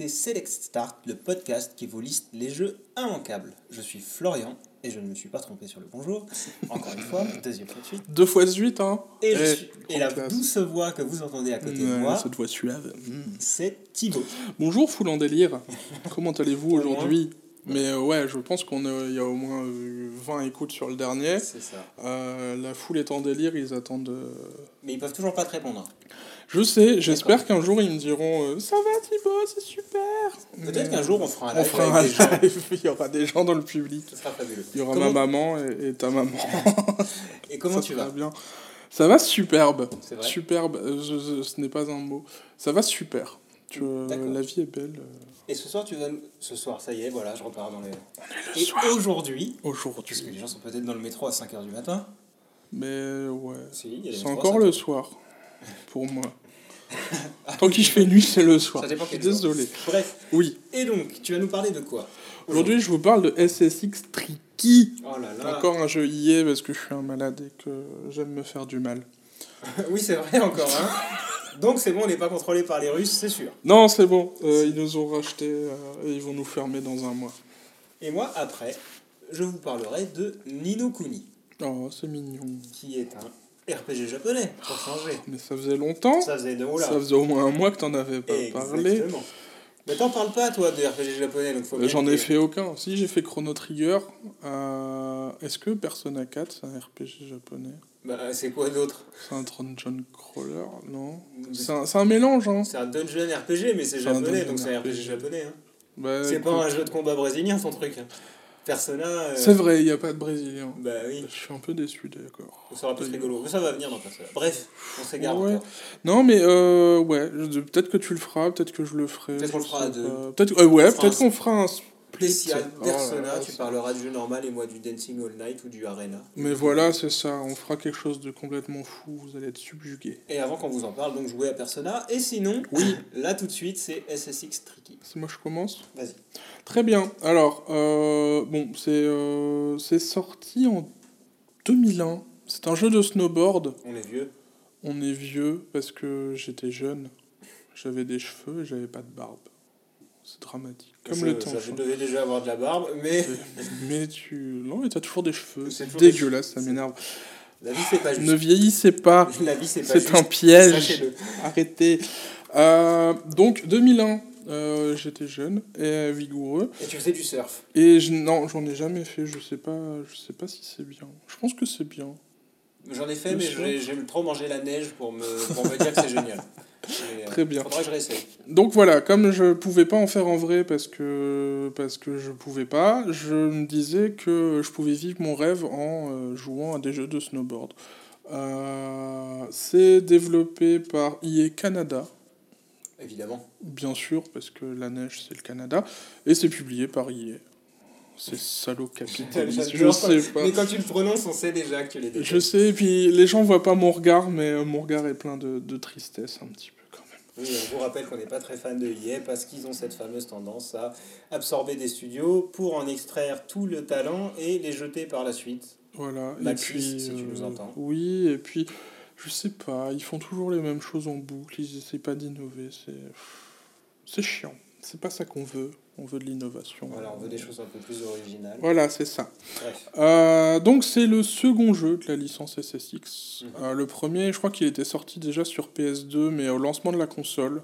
écoutez Select Start, le podcast qui vous liste les jeux immanquables. Je suis Florian et je ne me suis pas trompé sur le bonjour. Encore une fois, deuxième fois de suite. Deux fois de suite, hein Et, je Eh, suis- et la classe. douce voix que vous entendez à côté de moi, Cette voix suave. Mm. c'est Thibaut. Bonjour, foule en délire. Comment allez-vous aujourd'hui? Mais euh, ouais, je pense qu'on a- il y a au moins euh, 20 écoutes sur le dernier. C'est ça. Euh, la foule est en délire, ils attendent. euh, Mais ils peuvent toujours pas te répondre. Je sais, j'espère qu'un jour ils me diront euh, Ça va Thibaut, c'est super Peut-être qu'un jour on fera un on live fera un live, il y aura des gens dans le public. Ce sera fabuleux. Il y aura Comment- ma maman et, et ta maman. Et comment Ça tu vas bien. Ça va superbe. Vrai Superbe, euh, je- je- ce n'est pas un mot. Ça va super. Tu, euh, la vie est belle euh, Et ce soir, tu vas nous... Ce soir, ça y est, voilà, je repars dans les... le Et soir. aujourd'hui, aujourd'hui. puisque les gens sont peut-être dans le métro à 5h du matin. Mais ouais. Si, C'est encore 5 le soir. Pour moi. Tant qu'il fait nuit, c'est le soir. Ça dépend quel jour. Désolé. Bref, Oui. et donc, tu vas nous parler de quoi Aujourd'hui, je vous parle de SSX Tricky. Oh là là Encore un jeu IA parce que je suis un malade et que j'aime me faire du mal. Oui, c'est vrai, encore un. Donc c'est bon, on n'est pas contrôlé par les Russes, c'est sûr. Non, c'est bon. euh, ils nous ont racheté euh, et ils vont nous fermer dans un mois. Et moi, après, je vous parlerai de Nino Kuni, Oh, c'est mignon. qui est un RPG japonais, pour changer. Mais ça faisait longtemps. Ça faisait de. Ça faisait au moins un mois que t'en avais pas parlé. Exactement. Mais t'en parles pas, toi, de RPG japonais, donc J'en ai fait aucun. Si, j'ai fait Chrono Trigger. Euh, Est-ce que Persona 4, c'est un RPG japonais? Bah, c'est quoi d'autre? C'est un Dungeon Crawler Non? C'est un, mélange, hein C'est un dungeon RPG, mais c'est japonais, donc c'est un RPG japonais. Hein. Bah, c'est pas un jeu de combat brésilien, ton truc. hein. Persona. euh, C'est vrai, il n'y a pas de Brésilien. Bah oui, Je suis un peu déçu, d'accord. ça sera plus rigolo. Mais ça va venir dans Persona. Bref, on s'égare Ouais. Non, mais euh, ouais, peut-être que tu le feras, peut-être que je le ferai. Peut-être qu'on le fera deux. Peut-être, euh, ouais, peut-être qu'on fera un Oh là Persona, tu parleras du jeu normal et moi du Dancing All Night ou du Arena. Mais voilà, c'est ça, on fera quelque chose de complètement fou, vous allez être subjugués. Et avant qu'on vous en parle, donc jouer à Persona. Et sinon, Oui. là tout de suite, c'est SSX Tricky. C'est moi je commence? Vas-y. Très bien. Alors, euh, bon, c'est euh, c'est sorti en 2001. C'est un jeu de snowboard. On est vieux. On est vieux parce que j'étais jeune. J'avais des cheveux et j'avais pas de barbe. C'est dramatique. Comme je, le temps. je devais déjà avoir de la barbe, mais Mais tu. Non, mais t'as toujours des cheveux. C'est dégueulasse, ça m'énerve. la vie c'est pas juste. Ne vieillissez pas. La vie c'est pas C'est un piège. Arrêtez. Euh, donc, 2001. euh, j'étais jeune et vigoureux. Et tu faisais du surf. Et je, non, j'en ai jamais fait. Je sais pas, je sais pas si c'est bien. Je pense que c'est bien. J'en ai fait, mais j'aime trop manger la neige pour me, pour me dire que c'est génial. Euh, Très bien. Faudra que je réessaye. Donc voilà, comme je pouvais pas en faire en vrai parce que parce que je pouvais pas, je me disais que je pouvais vivre mon rêve en euh, jouant à des jeux de snowboard. Euh, c'est développé par EA Canada, Évidemment. bien sûr, parce que la neige c'est le Canada, et c'est publié par EA. C'est salaud capitaliste, je sais pas. Mais quand tu le prononces, on sait déjà que tu les. Je sais, et puis les gens voient pas mon regard, mais euh, mon regard est plein de, de tristesse un petit peu quand même. Oui, on vous rappelle qu'on n'est pas très fan de EA parce qu'ils ont cette fameuse tendance à absorber des studios pour en extraire tout le talent et les jeter par la suite. Voilà, Maxis, et puis... si tu euh, nous entends. Oui, et puis, je sais pas, ils font toujours les mêmes choses en boucle, ils essaient pas d'innover, c'est... C'est chiant, c'est pas ça qu'on veut, on veut de l'innovation. Voilà, on veut des choses un peu plus originales. Voilà, c'est ça. Euh, donc c'est le second jeu de la licence SSX. Mhm. Euh, le premier, je crois qu'il était sorti déjà sur PS2, mais au lancement de la console.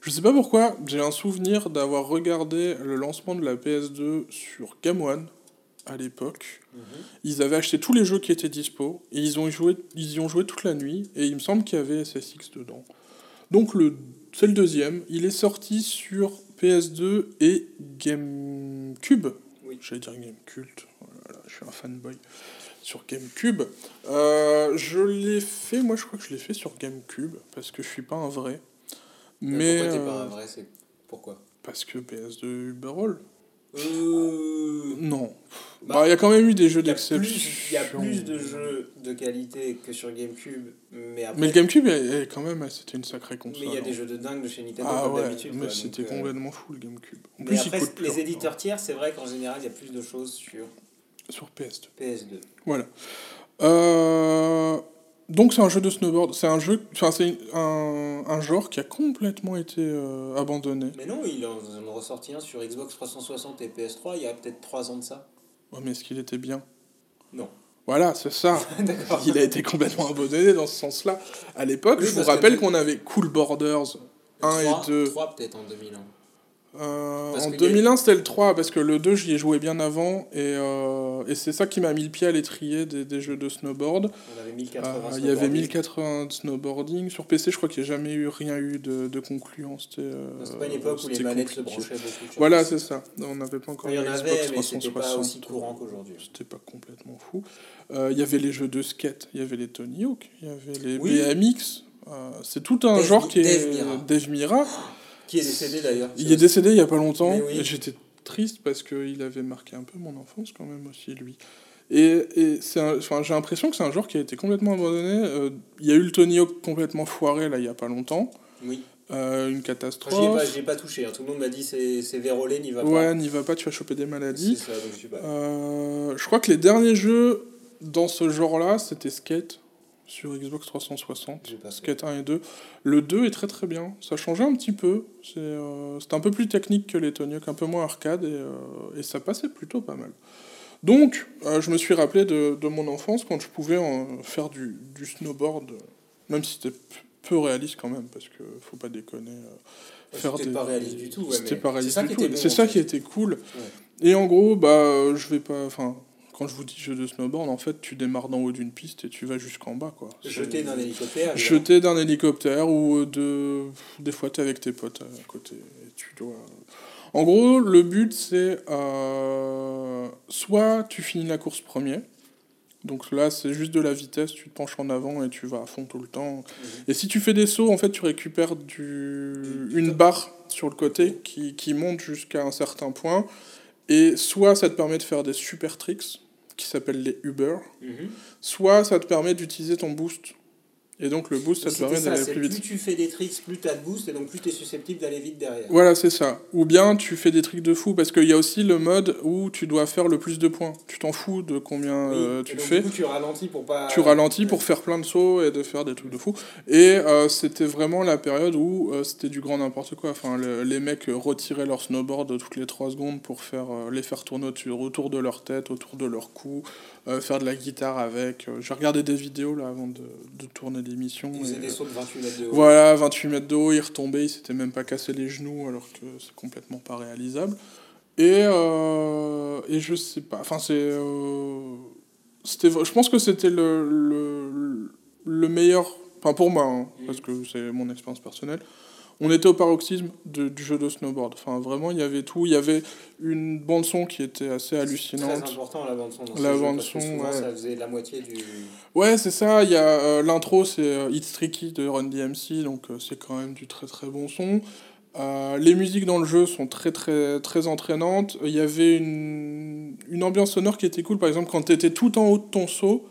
Je sais pas pourquoi, j'ai un souvenir d'avoir regardé le lancement de la PS2 sur Game One à l'époque. Mhm. Ils avaient acheté tous les jeux qui étaient dispo et ils ont joué, ils y ont joué toute la nuit et il me semble qu'il y avait SSX dedans. Donc le, c'est le deuxième. Il est sorti sur PS2 et GameCube. Oui. J'allais dire GameCult. Voilà, je suis un fanboy. Sur GameCube. Euh, je l'ai fait, moi je crois que je l'ai fait sur GameCube parce que je suis pas un vrai. Mais pourquoi t'es pas euh, un vrai c'est pourquoi? parce que PS2 Uberall. Euh, Non. Bah, Bah, il y a quand même eu des jeux d'exception. il y a plus de jeux de qualité que sur GameCube, mais après, Mais le GameCube, elle, quand même, c'était une sacrée console. mais il y a hein. des jeux de dingue de chez Nintendo Ah comme ouais, d'habitude. mais c'était euh, complètement fou le GameCube. En Mais plus, après, les éditeurs tiers, c'est vrai qu'en général, il y a plus de choses sur Sur PS2. PS2. Voilà. Euh, donc c'est un jeu de snowboard. C'est un jeu, enfin c'est un, un genre qui a complètement été euh, abandonné. Mais non, il en a ressorti un sur Xbox 360 et PS3 il y a peut-être 3 ans de ça. Ouais, mais est-ce qu'il était bien? Non. Voilà, c'est ça. Il a été complètement abandonné dans ce sens-là. À l'époque, Oui, je vous rappelle le- qu'on avait Cool Borders 1 et 2. 3 peut-être en 2001. Euh, en qu'il y a- 2001, c'était le 3, parce que le 2, j'y ai joué bien avant, et, euh, et c'est ça qui m'a mis le pied à l'étrier des, des jeux de snowboard. Euh, 1080 Il y avait snowboarding. 1080 de snowboarding. Sur PC, je crois qu'il n'y a jamais eu rien eu de, de concluant. C'était euh, pas une époque où les manettes se branchaient beaucoup. Voilà, c'est ça. On n'avait pas encore Il y en la Xbox mais c'était pas 360. aussi courant qu'aujourd'hui. C'était pas complètement fou. Euh, Il y avait les jeux de skate, il y avait les Tony Hawk, il y avait les Oui. BMX. euh, c'est tout un Dave- genre qui est. Dave Mira. Dave Mira. Qui est décédé d'ailleurs. Il est décédé il y a pas longtemps. Mais oui. Et j'étais triste parce qu'il avait marqué un peu mon enfance quand même aussi, lui. Et, et enfin, j'ai l'impression que c'est un genre qui a été complètement abandonné. Euh, Il y a eu le Tony Hawk complètement foiré là il y a pas longtemps. Oui. Euh, une Moi, J'y ai catastrophe. ai pas touché. hein. Tout le monde m'a dit c'est vérolé, n'y va Ouais, pas. n'y va pas, tu vas choper des maladies. ça, donc je pas. Euh, je crois que les derniers jeux dans ce genre-là, c'était Skate sur Xbox 360. J'ai pas fait. Skate 1 et 2. Le 2 est très très bien. Ça changeait un petit peu. C'est euh, un peu plus technique que les Tony Hawk, un peu moins arcade et, euh, et ça passait plutôt pas mal. Donc, euh, je me suis rappelé de, de mon enfance quand je pouvais faire du, du snowboard, même si c'était peu réaliste quand même, parce que faut pas déconner. faire C'était des- pas réaliste du tout. ouais, C'était pas c'est réaliste ça du qui tout. était bon, C'est ça qui était cool. Et en gros, bah, je vais pas. Enfin, quand je vous dis jeu de snowboard, en fait, tu démarres d'en haut d'une piste et tu vas jusqu'en bas, quoi. Jeté C'est- d'un hélicoptère. Jeter d'un hélicoptère ou euh, de. Des fois, t'es avec tes potes à côté et tu dois. En gros, le but, c'est. euh, soit tu finis la course premier. Donc là, c'est juste de la vitesse, tu te penches en avant et tu vas à fond tout le temps. Mhm. Et si tu fais des sauts, en fait, tu récupères. Du- une barre sur le côté qui, qui monte jusqu'à un certain point. Et soit ça te permet de faire des super tricks, qui s'appellent les Uber, Mhm. soit ça te permet d'utiliser ton boost. Et donc le boost, ça te permet d'aller plus vite. Plus tu fais des tricks, plus tu as de boost et donc plus tu es susceptible d'aller vite derrière. Voilà, c'est ça. Ou bien tu fais des trucs de fou, parce qu'il y a aussi le mode où tu dois faire le plus de points. Tu t'en fous de combien Oui, euh, et tu donc, fais. Du coup, tu ralentis pour pas. tu ralentis Ouais. pour faire plein de sauts et de faire des trucs de fou. Et euh, c'était vraiment la période où euh, c'était du grand n'importe quoi. Enfin, le- les mecs retiraient leur snowboard toutes les 3 secondes pour faire, euh, les faire tourner au- autour de leur tête, autour de leur cou, faire de la guitare avec. J'ai regardé des vidéos là avant de, de tourner l'émission. Des euh, sauts de 28 mètres de haut. voilà, 28 mètres de haut, il retombait, il s'était même pas cassé les genoux alors que c'est complètement pas réalisable. Et, euh, et je sais pas, enfin c'est... euh, c'était, je pense que c'était le, le, le meilleur, enfin pour moi, hein, parce que c'est mon expérience personnelle, on était au paroxysme de- du jeu de snowboard. Enfin vraiment, il y avait tout, il y avait une bande son qui était assez hallucinante. très important la bande son dans La bande son, souvent, ouais. ça faisait la moitié du. Ouais, c'est ça. Il y a euh, l'intro, c'est euh, It's Tricky de Run DMC, donc euh, c'est quand même du très très bon son. Euh, les musiques dans le jeu sont très très très entraînantes. Il y avait une, une ambiance sonore qui était cool. Par exemple, quand tu étais tout en haut de ton saut,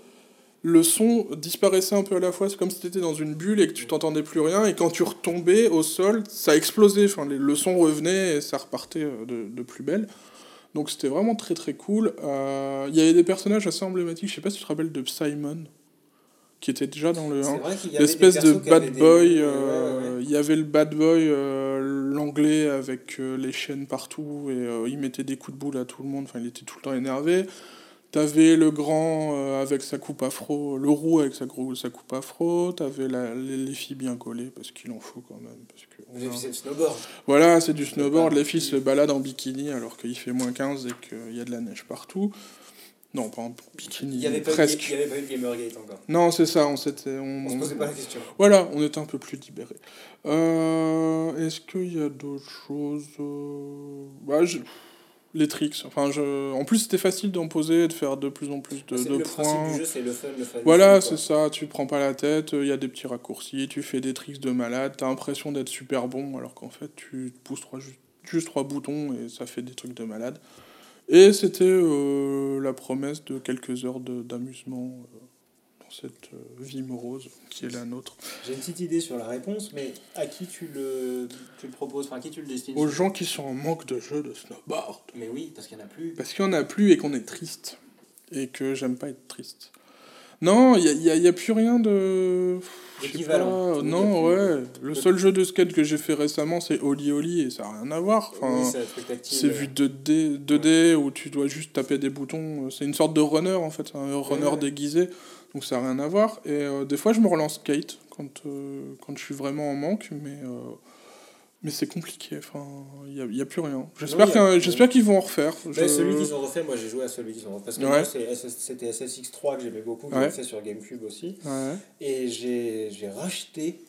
le son disparaissait un peu à la fois. C'est comme si tu étais dans une bulle et que tu t'entendais plus rien. Et quand tu retombais au sol, ça explosait. Enfin, les- le son revenait et ça repartait euh, de, de plus belle. Donc c'était vraiment très très cool. Euh, Il y avait des personnages assez emblématiques. Je sais pas si tu te rappelles de Simon, qui était déjà dans le 1. C'est vrai qu'il y avait des L'espèce de bad boy, Ouais, ouais, euh, ouais. il y avait le bad boy, euh, l'anglais avec les chaînes partout et il mettait des coups de boule à tout le monde, enfin il était tout le temps énervé. T'avais le grand euh, avec sa coupe afro, le roux avec sa, coupe afro, t'avais la- les, les filles bien collées parce qu'il en faut quand même. Parce que on a- c'est le snowboard. Voilà, c'est du snowboard, les filles se baladent en bikini alors qu'il fait moins 15 et qu'il y a de la neige partout. Non, pas en bikini, Il n'y avait, presque. il y avait pas eu de Gamergate encore. Non, c'est ça, on s'était... On, On se posait pas la question. voilà, on était un peu plus libérés. Euh, Est-ce qu'il y a d'autres choses? Bah, je- Les tricks. Enfin, je... En plus, c'était facile d'en poser, de faire de plus en plus de, C'est de le points. principe du jeu, c'est le fun, le fun. le Voilà, c'est ça, tu prends pas la tête, il y a des petits raccourcis, tu fais des tricks de malade, t'as l'impression d'être super bon, alors qu'en fait, tu pousses trois, ju- juste trois boutons et ça fait des trucs de malade. Et c'était euh, la promesse de quelques heures d'amusement euh, cette euh, vie morose qui est la nôtre. J'ai une petite idée sur la réponse, mais à qui tu le, tu le proposes? Enfin, à qui tu le destines? Aux gens qui sont en manque de jeux de snowboard. Mais oui, parce qu'il n'y en a plus. Parce qu'il y en a plus et qu'on est triste. Et que j'aime pas être triste. Non, il n'y a, y a plus rien de. D'équivalent. pas, Non, ouais. Le seul jeu de skate que j'ai fait récemment, c'est Oli Oli et ça n'a rien à voir. Enfin, Oui, c'est c'est vu 2D, 2D où tu dois juste taper des boutons. C'est une sorte de runner en fait, un runner ouais. déguisé. Donc ça n'a rien à voir. Et euh, des fois, je me relance skate quand, euh, quand je suis vraiment en manque, mais, euh, mais c'est compliqué. Enfin, il n'y a, y a plus rien. J'espère a- j'espère qu'ils vont en refaire. Je- celui qu'ils ont refait, moi j'ai joué à celui qu'ils ont refait. Parce que Ouais. c'était SSX3 que j'aimais beaucoup, que Ouais. j'avais fait sur GameCube aussi. Ouais. Et j'ai j'ai racheté,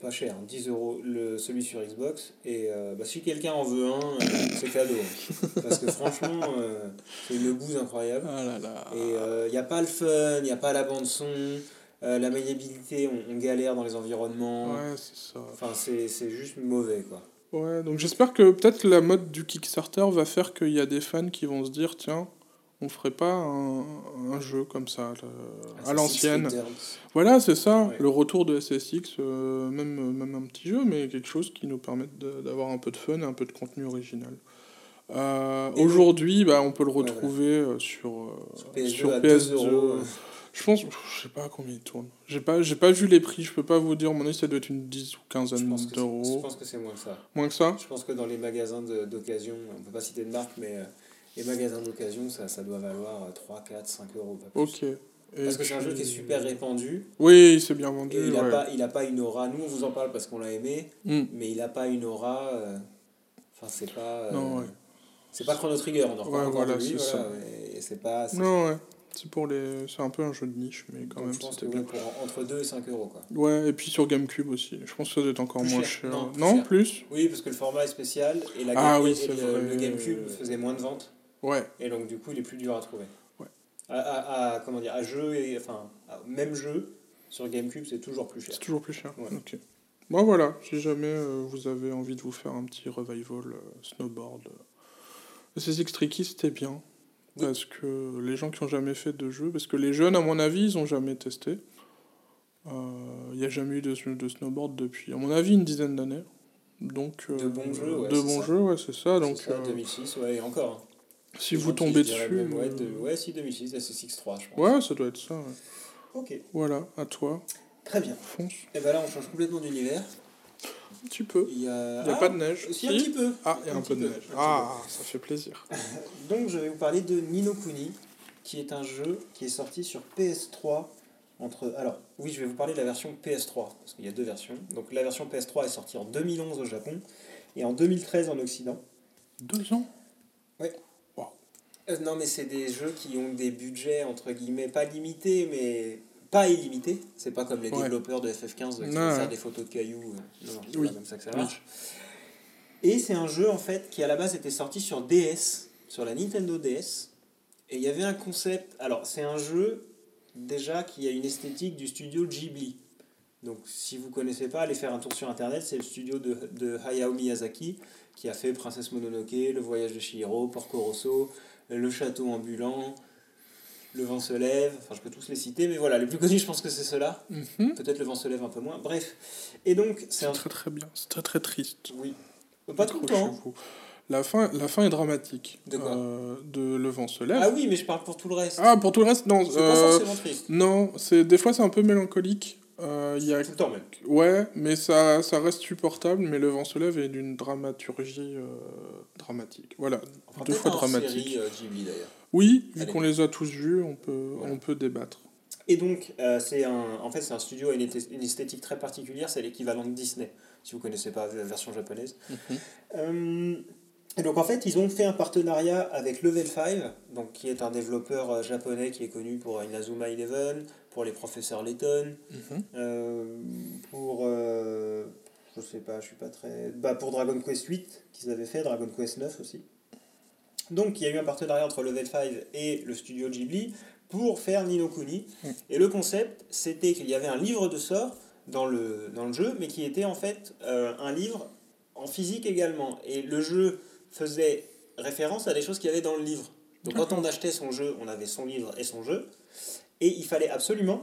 pas cher, 10 euros, le, celui sur Xbox. Et euh, bah, si quelqu'un en veut un, euh, c'est cadeau. Parce que franchement, euh, c'est une bouse incroyable. Ah là là. Et il n'y a pas le fun, il n'y a pas la bande-son, euh, la maniabilité, on, on galère dans les environnements. Ouais, c'est ça. Enfin, c'est c'est juste mauvais quoi. Ouais, donc j'espère que peut-être la mode du Kickstarter va faire qu'il y a des fans qui vont se dire tiens, on ferait pas un, un jeu comme ça le- à l'ancienne. Voilà, c'est ça, Ouais. le retour de SSX, euh, même, même un petit jeu, mais quelque chose qui nous permette d'avoir un peu de fun et un peu de contenu original. Euh, Aujourd'hui, bah, on peut le Ouais, retrouver euh, sur, euh, Sur PS2 sur à 2 PS2. euros. Je pense, je sais pas à combien il tourne. J'ai pas, j'ai pas vu les prix, je peux pas vous dire. Mon avis, ça doit être une 10 ou Je quinzaine pense que c'est- je d'euros. pense que c'est moins que ça. Moins que ça? Je pense que dans les magasins d'occasion, on peut pas citer de marque, mais les magasins d'occasion, ça, ça doit valoir euh, 3, 4, 5 euros. Pas plus. Ok. Et Parce que c'est un jeu qui est super répandu. Oui, c'est bien vendu. Et il n'a ouais. pas, il a pas une aura. Nous, on vous en parle parce qu'on l'a aimé, Mm. mais il n'a pas une aura. euh, Enfin, c'est pas. euh, Non, ouais. C'est pas Chrono Trigger, on en Ouais, reparle voilà, c'est voilà, c'est pas. Non, ouais. C'est pour les. C'est un peu un jeu de niche, mais quand donc même, je pense que bien. pour entre 2 et 5 euros. Quoi. Ouais, et puis sur GameCube aussi. Je pense que ça doit être encore Plus moins cher. cher. Non, plus Non, cher. plus Oui, parce que le format est spécial et, la Ah Game- oui, et c'est le, vrai. le GameCube faisait moins de ventes. Ouais. Et donc, du coup, il est plus dur à trouver. Ouais. À, à- à- comment dire, à jeu, et, enfin, même jeu, sur GameCube, c'est toujours plus cher. C'est toujours plus cher. Ouais. Ok. Bon, voilà. Si jamais euh, vous avez envie de vous faire un petit revival euh, snowboard. Euh, SSX Tricky, c'était bien. Oui. Parce que les gens qui ont jamais fait de jeu, parce que les jeunes, à mon avis, ils ont jamais testé. Euh, Il n'y a jamais eu de, de snowboard depuis, à mon avis, une dizaine d'années. Donc, euh, De bons jeux, ouais, De c'est bons ça. jeux, ouais, c'est ça. Donc, ça, euh, 2006, ouais, et encore. Si vous tombez dessus. même, ouais, euh, de- ouais, si 2006, SSX3, je pense. Ouais, ça doit être ça. ouais. Ok, Voilà, à toi, très bien. fonce. Et ben là, on change complètement d'univers. Un petit peu. Il y a, Il n'y a Ah, pas de neige. Si, un petit peu. Ah, il y a un, petit peu de neige. un Ah, ça fait plaisir. Donc je vais vous parler de Nino Kuni, qui est un jeu qui est sorti sur PS3 entre... Alors, oui, je vais vous parler de la version PS3, parce qu'il y a deux versions. Donc la version PS3 est sortie en 2011 au Japon et en 2013 en Occident. Deux ans? Euh, non, mais c'est des jeux qui ont des budgets, entre guillemets, pas limités, mais pas illimités. C'est pas comme les Ouais. développeurs de FF15 qui vont faire des photos de cailloux. euh, Non, c'est Oui. pas comme ça que ça Oui. marche. Et c'est un jeu, en fait, qui à la base était sorti sur DS, sur la Nintendo DS. Et il y avait un concept... Alors, c'est un jeu, déjà, qui a une esthétique du studio Ghibli. Donc, si vous connaissez pas, allez faire un tour sur Internet. C'est le studio de, de Hayao Miyazaki, qui a fait Princesse Mononoke, Le Voyage de Chihiro, Porco Rosso, Le Château Ambulant, Le Vent se lève. Enfin, je peux tous les citer, mais voilà, les plus connus, je pense que c'est ceux-là. Mhm. Peut-être Le Vent se lève un peu moins. Bref. Et donc, c'est C'est un... très très bien. C'est très très triste. Oui. Pas tout le temps. Accrochez-vous. La fin, la fin est dramatique. De quoi Euh, De Le vent se lève. Ah oui, mais je parle pour tout le reste. Ah, pour tout le reste, non. c'est pas euh, forcément triste. non, c'est des fois c'est un peu mélancolique. Euh, y a... Tout le temps même. Ouais, mais ça, ça reste supportable. Mais Le vent se lève est d'une dramaturgie euh, dramatique. Voilà, Enfin, deux fois dramatique. série euh, Ghibli. Oui, vu qu'on les a tous vus, on peut, Voilà. on peut débattre. Et donc, euh, c'est un, en fait, c'est un studio à une, esthé- une esthétique très particulière, c'est l'équivalent de Disney, si vous connaissez pas la version japonaise. Euh, et donc, en fait, ils ont fait un partenariat avec Level 5, donc, qui est un développeur euh, japonais qui est connu pour Inazuma Eleven, pour les professeurs Layton, Mhm. euh, pour. euh, je sais pas, je suis pas très. Bah, pour Dragon Quest 8, qu'ils avaient fait, Dragon Quest 9 aussi. Donc, il y a eu un partenariat entre Level 5 et le studio Ghibli pour faire Nino Kuni. Mm. Et le concept, c'était qu'il y avait un livre de sort dans le, dans le jeu, mais qui était en fait euh, un livre en physique également. Et le jeu faisait référence à des choses qu'il y avait dans le livre. Donc quand on achetait son jeu, on avait son livre et son jeu. Et il fallait absolument,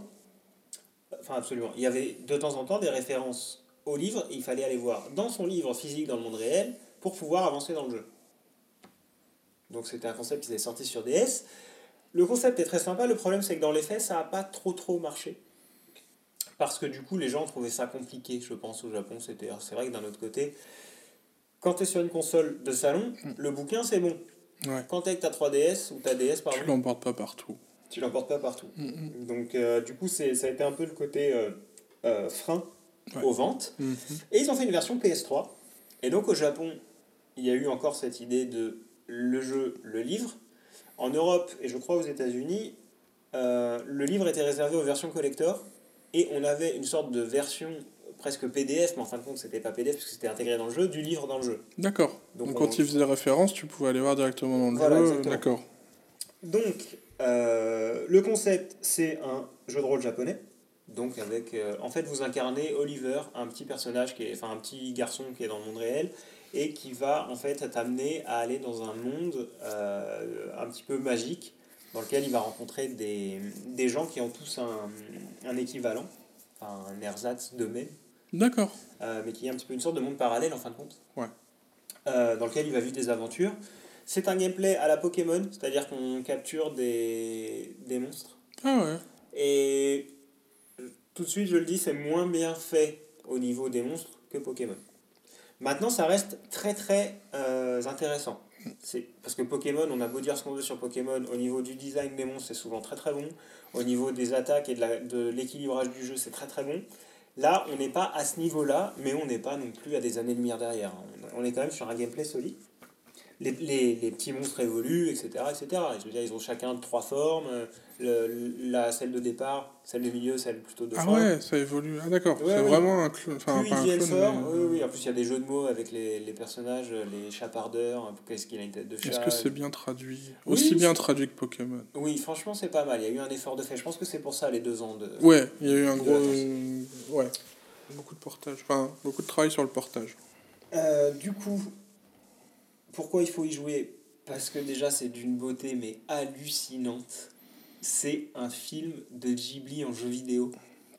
enfin absolument, il y avait de temps en temps des références au livre, et il fallait aller voir dans son livre physique dans le monde réel pour pouvoir avancer dans le jeu. Donc c'était un concept qui était sorti sur DS. le concept est très sympa, le problème c'est que dans les faits, ça n'a pas trop trop marché. Parce que du coup, les gens trouvaient ça compliqué, je pense, au Japon. C'était, c'est vrai que d'un autre côté, quand tu es sur une console de salon, Mm. le bouquin c'est bon. Ouais. Quand tu avec ta 3DS ou ta DS, pardon, Tu l'emportes pas partout. Tu l'emportes pas partout. Mm, mm. Donc, euh, du coup, ça a été un peu le côté euh, euh, frein Ouais. aux ventes. Mhm. Et ils ont fait une version PS3. Et donc, au Japon, il y a eu encore cette idée de le jeu, le livre. En Europe et je crois aux États-Unis, euh, le livre était réservé aux versions collector. Et on avait une sorte de version presque PDF, mais en fin de compte, c'était pas PDF parce que c'était intégré dans le jeu, du livre dans le jeu. D'accord. Donc, Donc, on- quand il faisait référence, tu pouvais aller voir directement dans le Voilà, jeu. D'accord. Donc, euh, le concept, c'est un jeu de rôle japonais. Donc, avec. euh, en fait, vous incarnez Oliver, un petit personnage, qui est, enfin, un petit garçon qui est dans le monde réel, et qui va, en fait, t'amener à aller dans un monde euh, un petit peu magique, dans lequel il va rencontrer des, des gens qui ont tous un, un équivalent, enfin, un ersatz d'eux-mêmes, D'accord. euh, mais qui est un petit peu une sorte de monde parallèle, en fin de compte. Ouais. Dans lequel il va vivre des aventures. C'est un gameplay à la Pokémon, c'est-à-dire qu'on capture des, des monstres. Ah ouais. Et euh, tout de suite, je le dis, c'est moins bien fait au niveau des monstres que Pokémon. Maintenant, ça reste très très euh, intéressant. C'est parce que Pokémon, on a beau dire ce qu'on veut sur Pokémon, au niveau du design des monstres, c'est souvent très très bon. Au niveau des attaques et de l'équilibrage du jeu, c'est très très bon. Là, on n'est pas à ce niveau-là, mais on n'est pas non plus à des années-lumière derrière. On est quand même sur un gameplay solide. Les, les, les petits monstres évoluent, etc., etc. Et je veux dire, ils ont chacun trois formes. euh, Le, la, celle de départ, celle de milieu, celle plutôt de Ah fin. ouais, ça évolue. Ah d'accord. Ouais, c'est oui. vraiment un clone. Enfin, Plus mais- oui, oui, en plus il y a des jeux de mots avec les, les personnages, les chapardeurs, qu'est-ce qu'il a une tête de chat. Est-ce que c'est bien traduit? Oui, Aussi bien traduit que Pokémon. Oui, franchement c'est pas mal, il y a eu un effort de fait, je pense que c'est pour ça les deux ans de... Ouais, il y a eu un gros. Ouais. Beaucoup de portage. Enfin, beaucoup de travail sur le portage. Euh, du coup, pourquoi il faut y jouer? Parce que déjà c'est d'une beauté mais hallucinante. C'est un film de Ghibli en jeu vidéo.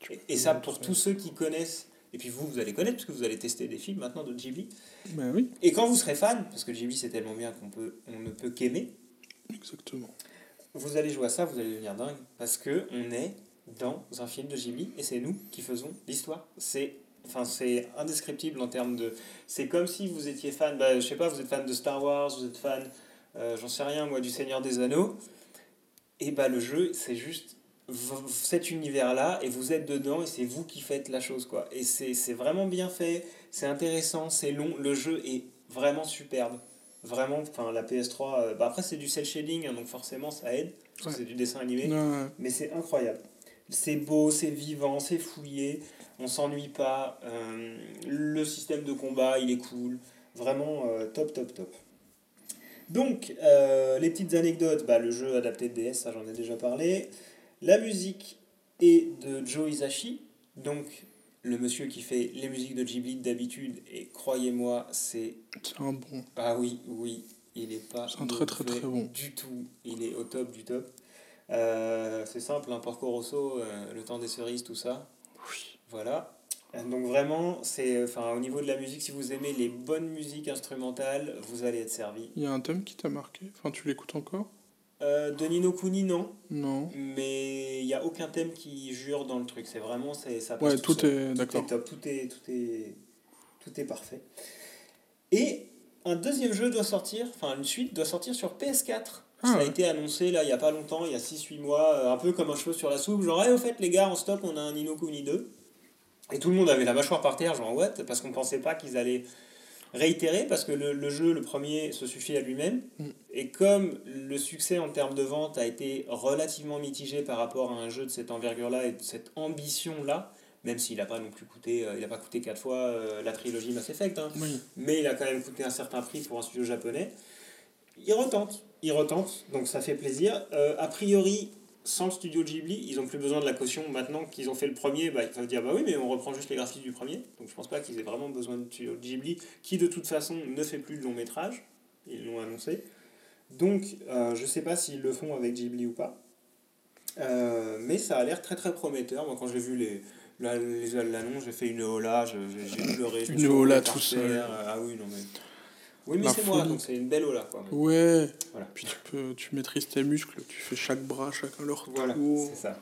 Et, et ça pour tous ceux qui connaissent, et puis vous, vous allez connaître parce que vous allez tester des films maintenant de Ghibli. Ben oui, Et quand vous serez fan, parce que Ghibli c'est tellement bien qu'on peut, on ne peut qu'aimer, exactement. vous allez jouer à ça, vous allez devenir dingue, parce que on est dans un film de Ghibli et c'est nous qui faisons l'histoire. C'est enfin c'est indescriptible en termes de c'est comme si vous étiez fan bah, je sais pas vous êtes fan de Star Wars vous êtes fan euh, j'en sais rien moi du Seigneur des Anneaux et bah le jeu c'est juste cet univers là et vous êtes dedans et c'est vous qui faites la chose quoi et c'est vraiment bien fait c'est intéressant c'est long le jeu est vraiment superbe vraiment enfin la PS3 euh, bah après c'est du cel shading hein, donc forcément ça aide Ouais. c'est du dessin animé Ouais, mais c'est incroyable. C'est beau, c'est vivant, c'est fouillé, on s'ennuie pas. euh, le système de combat, il est cool. Vraiment euh, top, top, top. Donc, euh, les petites anecdotes, bah, le jeu adapté de DS, ça j'en ai déjà parlé. La musique est de Joe Hisaishi, donc le monsieur qui fait les musiques de Ghibli d'habitude, et croyez-moi, c'est c'est un bon. ah oui, oui, il est pas C'est un très, très, très bon. du tout. Il est au top du top. Euh, c'est simple, un Porco Rosso, euh, le temps des cerises, tout ça. Oui. Voilà. Donc vraiment, c'est, enfin, au niveau de la musique, si vous aimez les bonnes musiques instrumentales, vous allez être servi. Il y a un thème qui t'a marqué? Enfin, tu l'écoutes encore? Euh, de Nino Kuni, non, Non. mais il n'y a aucun thème qui jure dans le truc. C'est vraiment, c'est, ça passe Ouais, tout est. Tout D'accord. est top, tout est, tout est, tout est parfait. Et un deuxième jeu doit sortir, enfin une suite doit sortir sur PS4. Ah ça a ouais. été annoncé là il n'y a pas longtemps, il y a 6-8 mois, euh, un peu comme un cheveu sur la soupe. Genre, Eh, au fait, les gars, en stock, on a un Nino Kuni 2. Et tout le monde avait la mâchoire par terre, genre, what? Parce qu'on pensait pas qu'ils allaient réitérer, parce que le, le jeu, le premier, se suffit à lui-même. Mm. Et comme le succès en termes de vente a été relativement mitigé par rapport à un jeu de cette envergure-là et de cette ambition-là, même s'il n'a pas non plus coûté, euh, il a pas coûté quatre fois euh, la trilogie Mass Effect, hein, Oui. mais il a quand même coûté un certain prix pour un studio japonais. Il retente, il retente, donc ça fait plaisir. Euh, a priori, sans le studio Ghibli, ils ont plus besoin de la caution. Maintenant qu'ils ont fait le premier, bah, ils peuvent dire bah oui, mais on reprend juste les graphismes du premier. Donc je pense pas qu'ils aient vraiment besoin de studio Ghibli, qui de toute façon ne fait plus de long métrage. Ils l'ont annoncé. Donc euh, je sais pas s'ils le font avec Ghibli ou pas. Euh, mais ça a l'air très très prometteur. Moi quand j'ai vu les, la- les- l'annonce, j'ai fait une hola, j'ai pleuré. Une hola tout seul. Ah oui, non mais. Oui, mais c'est moi, donc c'est une belle ola. Quoi. Ouais. Voilà. Puis tu peux, tu maîtrises tes muscles, tu fais chaque bras, chacun leur Voilà, tour. c'est ça.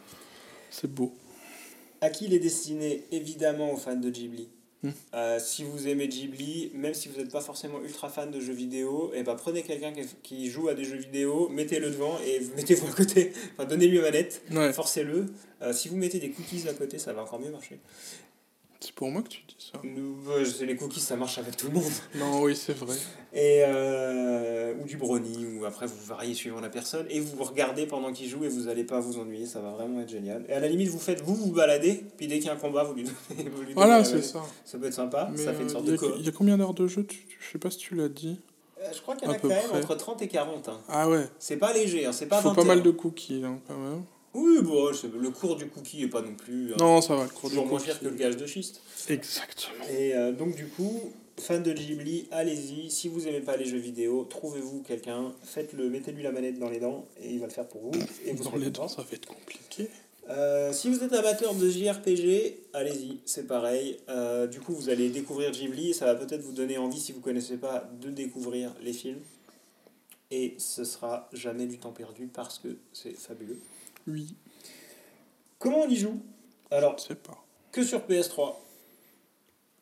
C'est beau. À qui il est destiné Évidemment aux fans de Ghibli. Hmm. Euh, si vous aimez Ghibli, même si vous n'êtes pas forcément ultra fan de jeux vidéo, et ben prenez quelqu'un qui, joue à des jeux vidéo, mettez-le devant et vous mettez-vous à côté. Enfin, donnez-lui une manette, Ouais. forcez-le. Euh, si vous mettez des cookies à côté, ça va encore mieux marcher. C'est pour moi que tu dis ça. Nous, euh, les cookies, ça marche avec tout le monde. Non, oui, c'est vrai. Et, euh, ou du brownie, ou après vous variez suivant la personne, et vous regardez pendant qu'il joue et vous n'allez pas vous ennuyer, ça va vraiment être génial. Et à la limite, vous faites, vous vous baladez, puis dès qu'il y a un combat, vous lui donnez. vous lui Voilà, c'est ça. Ça peut être sympa, Mais ça fait une euh, sorte il y de a- il y, a combien d'heures de jeu tu- Je sais pas si tu l'as dit. Euh, Je crois qu'il y en a quand même près. entre 30 et 40. Hein. Ah ouais. C'est pas léger, hein, c'est Il pas faut 20 pas mal de cookies, hein, quand même. Oui, bon, le cours du cookie est pas non plus. hein, Non, ça va, le cours du moins cher que le gage de schiste. Exactement. Et euh, donc du coup, fan de Ghibli, allez-y. Si vous aimez pas les jeux vidéo, trouvez-vous quelqu'un, faites-le, mettez-lui la manette dans les dents et il va le faire pour vous. Et vous Dans les dents, ça va être compliqué. Euh, si vous êtes amateur de JRPG, allez-y, c'est pareil. Euh, du coup, vous allez découvrir Ghibli et ça va peut-être vous donner envie, si vous connaissez pas, de découvrir les films. Et ce sera jamais du temps perdu parce que c'est fabuleux. Oui, Comment on y joue? Alors, je sais pas. que sur PS3.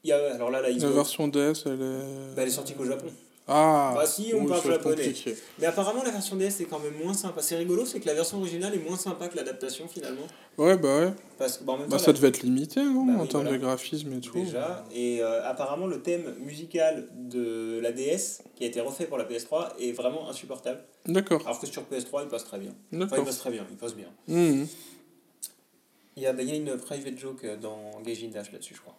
Il y a, alors là, la Xbox, version DS, elle est. bah, elle est sortie qu'au Japon. Ah Bah si, on oui, parle ça japonais. compliqué. Mais apparemment, la version DS est quand même moins sympa. C'est rigolo, c'est que la version originale est moins sympa que l'adaptation finalement. Ouais, bah ouais. Parce que, bah, en même Bah, temps, ça la- devait être limité, non Bah En oui, termes voilà. de graphisme et tout. déjà. Et euh, apparemment, le thème musical de la DS, qui a été refait pour la PS3, est vraiment insupportable. D'accord, Alors que sur PS3, il passe très bien. Enfin, il d'accord. passe très bien, il passe bien. Mhm. Il y a, bah, il y a une private joke euh, dans Gaijin Dash là-dessus, je crois.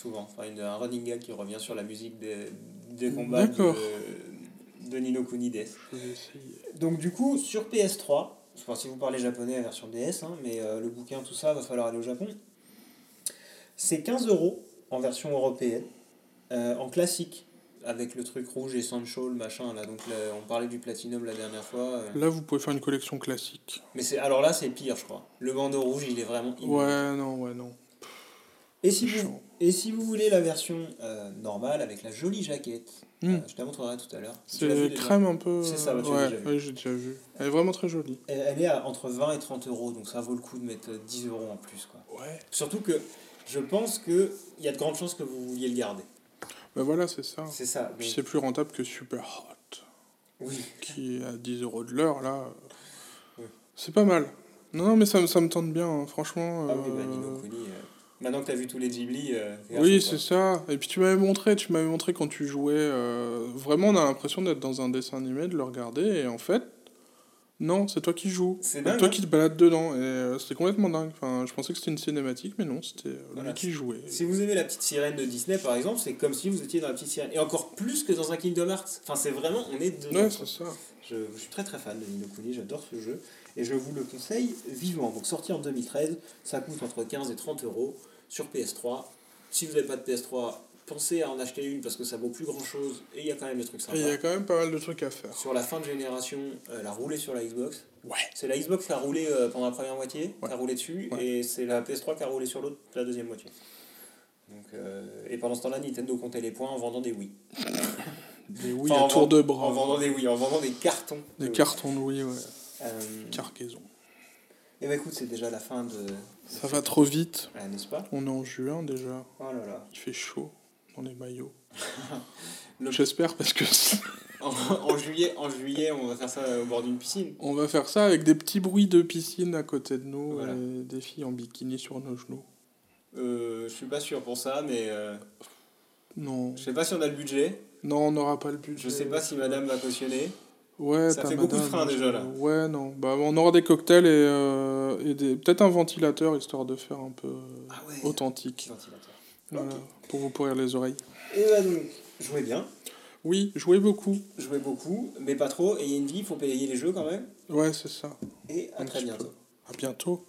Souvent. Enfin, une, un running gag qui revient sur la musique des, des combats de, de Nino Kuni DS. Je vais essayer. Donc du coup, sur PS3, enfin, si vous parlez japonais, la version DS, hein, mais euh, le bouquin, tout ça, va falloir aller au Japon. C'est 15 euros en version européenne, euh, en classique, avec le truc rouge et Sancho, le machin, là. Donc là, on parlait du Platinum la dernière fois. euh. Là, vous pouvez faire une collection classique. Mais c'est alors là, c'est pire, je crois. Le bandeau rouge, il est vraiment. Ouais, non, ouais, non. Et si, vous. Et si vous voulez la version euh, normale, avec la jolie jaquette, Hmm. euh, je te la montrerai tout à l'heure. C'est déjà crème un peu. C'est ça, l'as ouais, déjà vu. ouais, j'ai déjà vu. Elle est vraiment très jolie. Elle, elle est à entre 20 et 30 euros, donc ça vaut le coup de mettre 10 euros en plus. Quoi. Ouais. Surtout que je pense qu'il y a de grandes chances que vous vouliez le garder. Bah voilà, c'est ça. C'est ça. Puis c'est plus rentable que Super Hot, oui. qui est à 10 euros de l'heure, là. Oui. C'est pas mal. Non, non, mais ça, me- ça me tente bien, hein, franchement. Ah oui, bah, euh, Nino Kuni. Maintenant que tu as vu tous les Ghibli. euh, Oui, c'est ça. Et puis tu m'avais montré, tu m'avais montré quand tu jouais. euh, vraiment, on a l'impression d'être dans un dessin animé, de le regarder, et en fait, non, c'est toi qui joues. C'est toi hein. qui te balades dedans. Et euh, c'était complètement dingue. Enfin, je pensais que c'était une cinématique, mais non, c'était euh, Voilà. lui qui jouait. Si vous aimez la petite sirène de Disney, par exemple, c'est comme si vous étiez dans la petite sirène. Et encore plus que dans un Kingdom Hearts. Enfin, c'est vraiment, on est dedans. Ouais, c'est ça. Je, je suis très très fan de Nino Kuni, j'adore ce jeu. Et je vous le conseille vivement. Donc sorti en 2013, ça coûte entre 15 et 30 euros sur PS3. Si vous n'avez pas de PS3, pensez à en acheter une parce que ça vaut plus grand chose. Et il y a quand même des trucs Et il y a sympas. quand même pas mal de trucs à faire. Sur la fin de génération, euh, elle a roulé sur la Xbox. Ouais. C'est la Xbox qui a roulé euh, pendant la première moitié, Ouais. qui a roulé dessus, Ouais. et c'est la PS3 qui a roulé sur l'autre, la deuxième moitié. Donc, euh, et pendant ce temps-là, Nintendo comptait les points en vendant des Wii. Des oui Enfin, à tour vend- de bras. En vendant des Wii, en vendant des cartons. de Des Wii. cartons de oui, ouais. Euh, Cargaison. Et bah écoute, c'est déjà la fin de. Ça va trop vite. N'est-ce pas? On est en juin déjà. Oh là là. Il fait chaud dans les maillots. Le- J'espère parce que En, en juillet, en juillet, on va faire ça au bord d'une piscine. on va faire ça avec des petits bruits de piscine à côté de nous Voilà. et des filles en bikini sur nos genoux. Euh, je suis pas sûr pour ça, mais euh, Non, je sais pas si on a le budget. non, on n'aura pas le budget. Je sais pas si madame va cautionner. Ouais, Ça fait beaucoup de freins, déjà, là. Ouais, non. Bah, on aura des cocktails et, euh, et des... peut-être un ventilateur histoire de faire un peu Ah ouais. authentique. Voilà, pour vous pourrir les oreilles. Et bah donc, jouez bien, Oui, jouez beaucoup. jouez beaucoup, mais pas trop. Et il y a une vie, il faut payer les jeux quand même. Ouais, c'est ça. Et à Un très bientôt. peu. À bientôt.